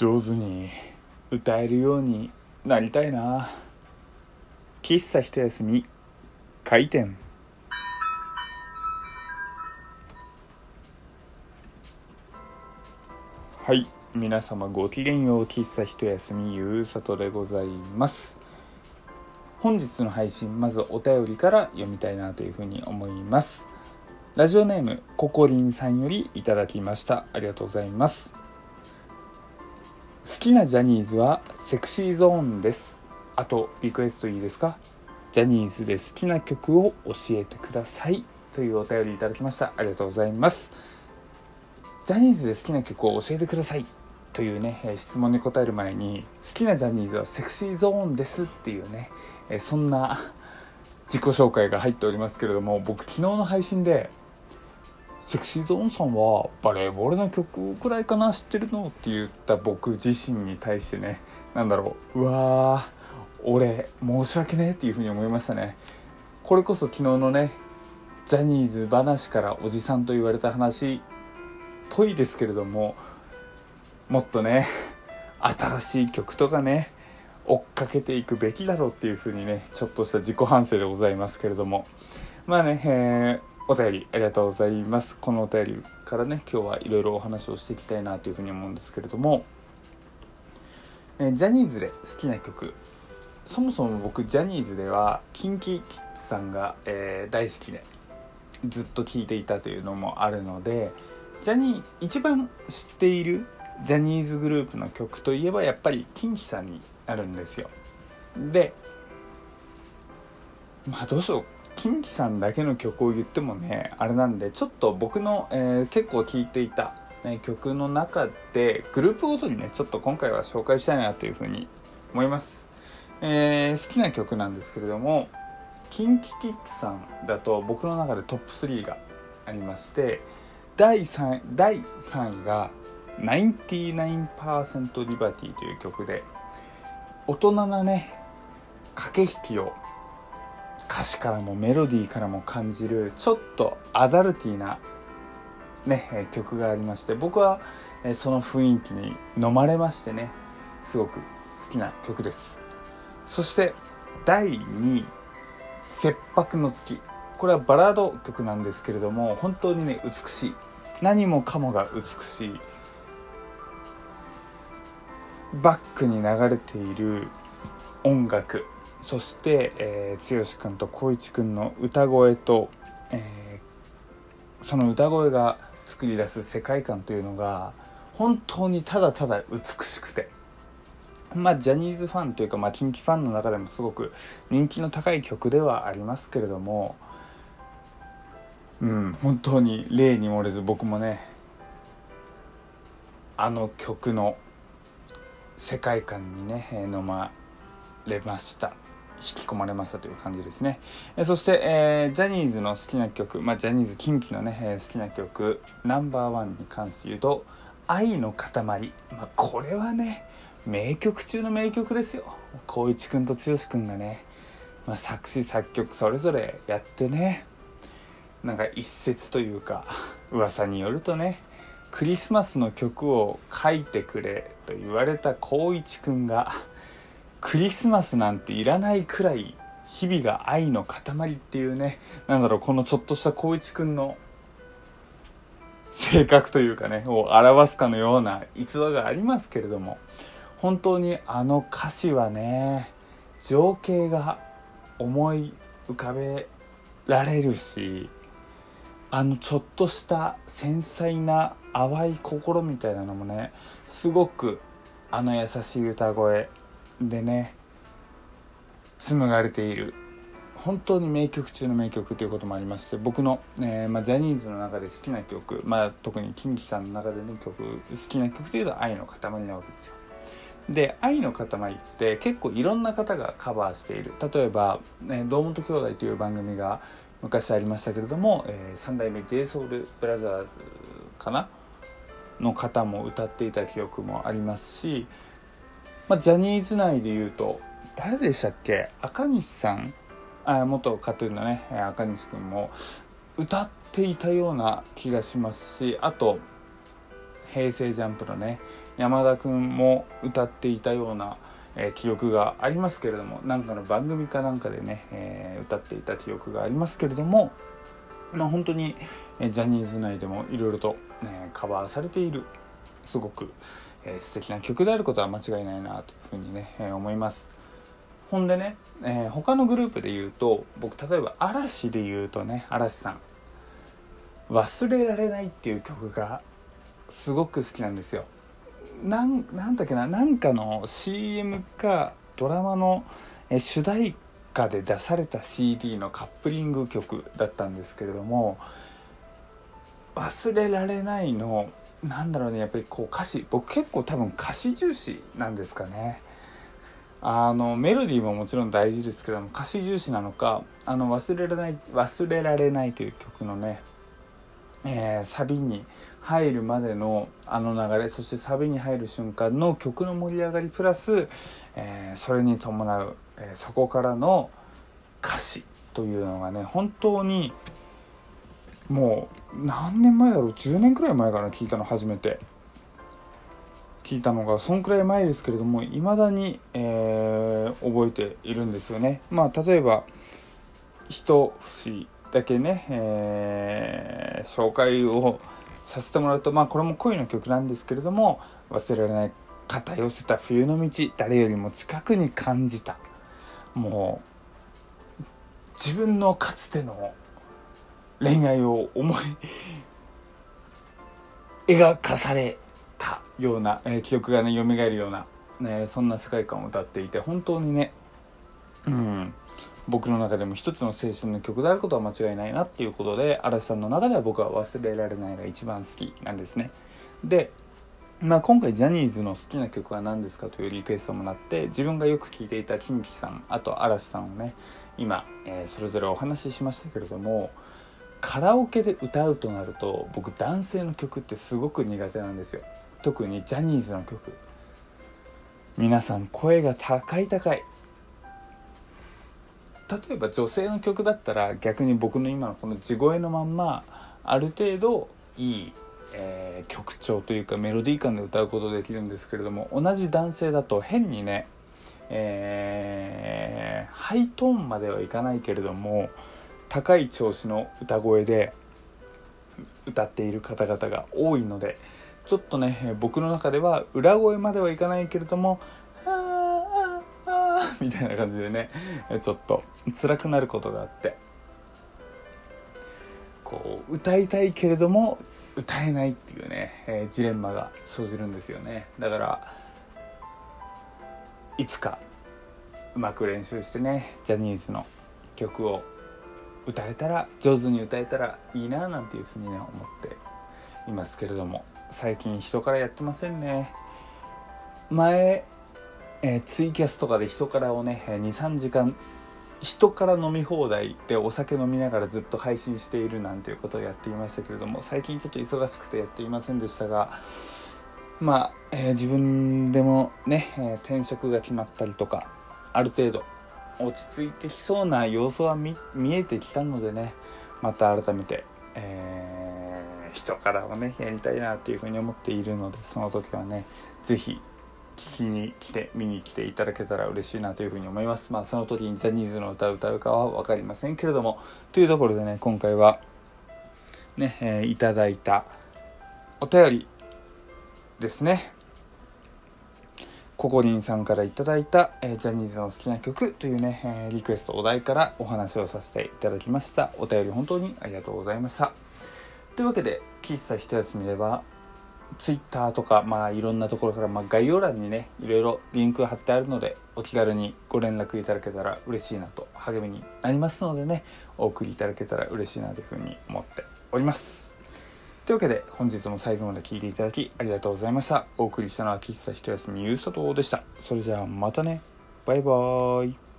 上手に歌えるようになりたいな。喫茶一休み開店。はい皆様ごきげんよう喫茶一休みゆうさとでございます。本日の配信まずお便りから読みたいなというふうに思います。ラジオネームココリンさんよりいただきました。ありがとうございます。きなジャニーズはセクシーゾーンです。あとリクエストいいですか？ジャニーズで好きな曲を教えてください。というお便りいただきました。ありがとうございます。ジャニーズで好きな曲を教えてください。というね質問に答える前に好きなジャニーズはセクシーゾーンです。っていうねそんな自己紹介が入っておりますけれども僕昨日の配信でセクシーゾーンさんはバレーボールの曲くらいかな知ってるのって言った僕自身に対してね。何だろう。うわー俺申し訳ねえっていうふうに思いましたね。これこそ昨日のねジャニーズ話からおじさんと言われた話っぽいですけれどももっとね新しい曲とかね追っかけていくべきだろうっていうふうにねちょっとした自己反省でございますけれども。まあね、えー、お便りありがとうございます。このお便りからね今日はいろいろお話をしていきたいなというふうに思うんですけれども、え、ジャニーズで好きな曲。そもそも僕ジャニーズでは KinKiKids さんが、えー、大好きでずっと聴いていたというのもあるのでジャニー一番知っているジャニーズグループの曲といえばやっぱり KinKi さんになるんですよ。でまあどうしよう。KinKi さんだけの曲を言ってもねあれなんでちょっと僕の、えー、結構聴いていた、ね、曲の中でグループごとにねちょっと今回は紹介したいなというふうに思います。えー、好きな曲なんですけれども KinKiKids さんだと僕の中でトップ3がありまして第 3, 第3位が99%リバティという曲で大人なね駆け引きを歌詞からもメロディーからも感じるちょっとアダルティーなね曲がありまして僕はその雰囲気に飲まれましてねすごく好きな曲です。そして第2位「切迫の月」これはバラード曲なんですけれども本当にね美しい。何もかもが美しい。バックに流れている音楽。そして、えー、剛君と光一君の歌声と、えー、その歌声が作り出す世界観というのが本当にただただ美しくて。まあジャニーズファンというか、まあ、キンキファンの中でもすごく人気の高い曲ではありますけれどもうん本当に例に漏れず僕もねあの曲の世界観にね飲まれました。引き込まれましたという感じですね。えそして、えー、ジャニーズの好きな曲、まあ、ジャニーズ近畿のね、えー、好きな曲ナンバーワンに関して言うと「愛の塊」まあ、これはね名曲中の名曲ですよ。光一君と剛君がね、まあ、作詞作曲それぞれやってねなんか一説というか噂によるとねクリスマスの曲を書いてくれと言われた光一くんがクリスマスなんていらないくらい日々が愛の塊っていうね。なんだろうこのちょっとした光一くんの性格というかねを表すかのような逸話がありますけれども。本当にあの歌詞はね情景が思い浮かべられるしあのちょっとした繊細な淡い心みたいなのもねすごくあの優しい歌声でね紡がれている本当に名曲中の名曲ということもありまして僕の、えー、まあ、ジャニーズの中で好きな曲、まあ、特に KinKi さんの中でね曲好きな曲というと「愛の塊」なわけですよ。で「愛の塊」って結構いろんな方がカバーしている例えば「ね、堂本兄弟」という番組が昔ありましたけれども、えー、3代目 JSOULBROTHERS かな？の方も歌っていた記憶もありますし、まあ、ジャニーズ内でいうと誰でしたっけ？赤西さん。あ元 KAT−TUN のね。赤西君も歌っていたような気がしますしあと平成ジャンプのね山田君も歌っていたような、えー、記憶がありますけれどもなんかの番組かなんかでね、えー、歌っていた記憶がありますけれどもまあ本当に、え、ジャニーズ内でもいろいろと、ね、カバーされているすごく、えー、素敵な曲であることは間違いないなというふうにね、えー、思います。ほんでね、えー、他のグループで言うと僕例えば嵐で言うとね嵐さん「忘れられない」っていう曲がすごく好きなんですよ。なんなんだっけななんかの CM かドラマの、え主題歌で出された CD のカップリング曲だったんですけれども「忘れられない」のなんだろうねやっぱりこう歌詞僕結構多分歌詞重視なんですかね。あのメロディーももちろん大事ですけども歌詞重視なのかあの忘れられない忘れられないという曲のね、えー、サビに入るまでのあの流れそしてサビに入る瞬間の曲の盛り上がりプラス、えー、それに伴う、えー、そこからの歌詞というのがね本当にもう何年前だろう？10年くらい前から聞いたの初めて。聞いたのがそんくらい前ですけれどもいまだに、えー、覚えているんですよね。まあ例えば一節だけね、えー、紹介をさせてもらうとまあこれも恋の曲なんですけれども忘れられない肩寄せた冬の道誰よりも近くに感じた。もう自分のかつての恋愛を思い描かされたような、えー、記憶がね蘇るような、ね、そんな世界観を歌っていて本当にねうん僕の中でも一つの青春の曲であることは間違いないなっていうことで嵐さんの中では僕は忘れられないが一番好きなんですね。でまあ、今回ジャニーズの好きな曲は何ですかというリクエストもらって自分がよく聴いていたキンキさんあと嵐さんをね今、えー、それぞれお話ししましたけれどもカラオケで歌うとなると僕男性の曲ってすごく苦手なんですよ。特にジャニーズの曲。皆さん声が高い高い。例えば女性の曲だったら逆に僕の今のこの地声のまんまある程度いい、えー、曲調というかメロディー感で歌うことできるんですけれども同じ男性だと変にね、えー、ハイトーンまではいかないけれども高い調子の歌声で歌っている方々が多いのでちょっとね僕の中では裏声まではいかないけれども「あああみたいな感じでねちょっと辛くなることがあってこう歌いたいけれども歌えないっていうね、え、ジレンマが生じるんですよね。だからいつかうまく練習してねジャニーズの曲を歌えたら上手に歌えたらいいななんていうふうにね思っていますけれども最近人からやってませんね。前、えー、ツイキャスとかで人からをね23時間人から飲み放題でお酒飲みながらずっと配信しているなんていうことをやっていましたけれども最近ちょっと忙しくてやっていませんでしたがまあ、えー、自分でもね、え、転職が決まったりとかある程度落ち着いてきそうな様子は見えてきたのでねまた改めて、えー、人からをねやりたいなっていうふうに思っているのでその時はね是非聞きに来て見に来ていただけたら嬉しいなというふうに思います。まあその時にジャニーズの歌を歌うかは分かりませんけれどもというところでね今回はね、えー、いただいたお便りですね。ココリンさんから頂いた、えー、ジャニーズの好きな曲というね、えー、リクエストお題からお話をさせていただきました。お便り本当にありがとうございました。というわけで喫茶一休みでは Twitter とかまあいろんなところから、まあ、概要欄にねいろいろリンク貼ってあるのでお気軽にご連絡いただけたら嬉しいなと励みになりますのでねお送りいただけたら嬉しいなというふうに思っております。というわけで本日も最後まで聴いていただきありがとうございました。お送りしたのは喫茶一休みゆうさとでした。それじゃあまたね。バイバーイ。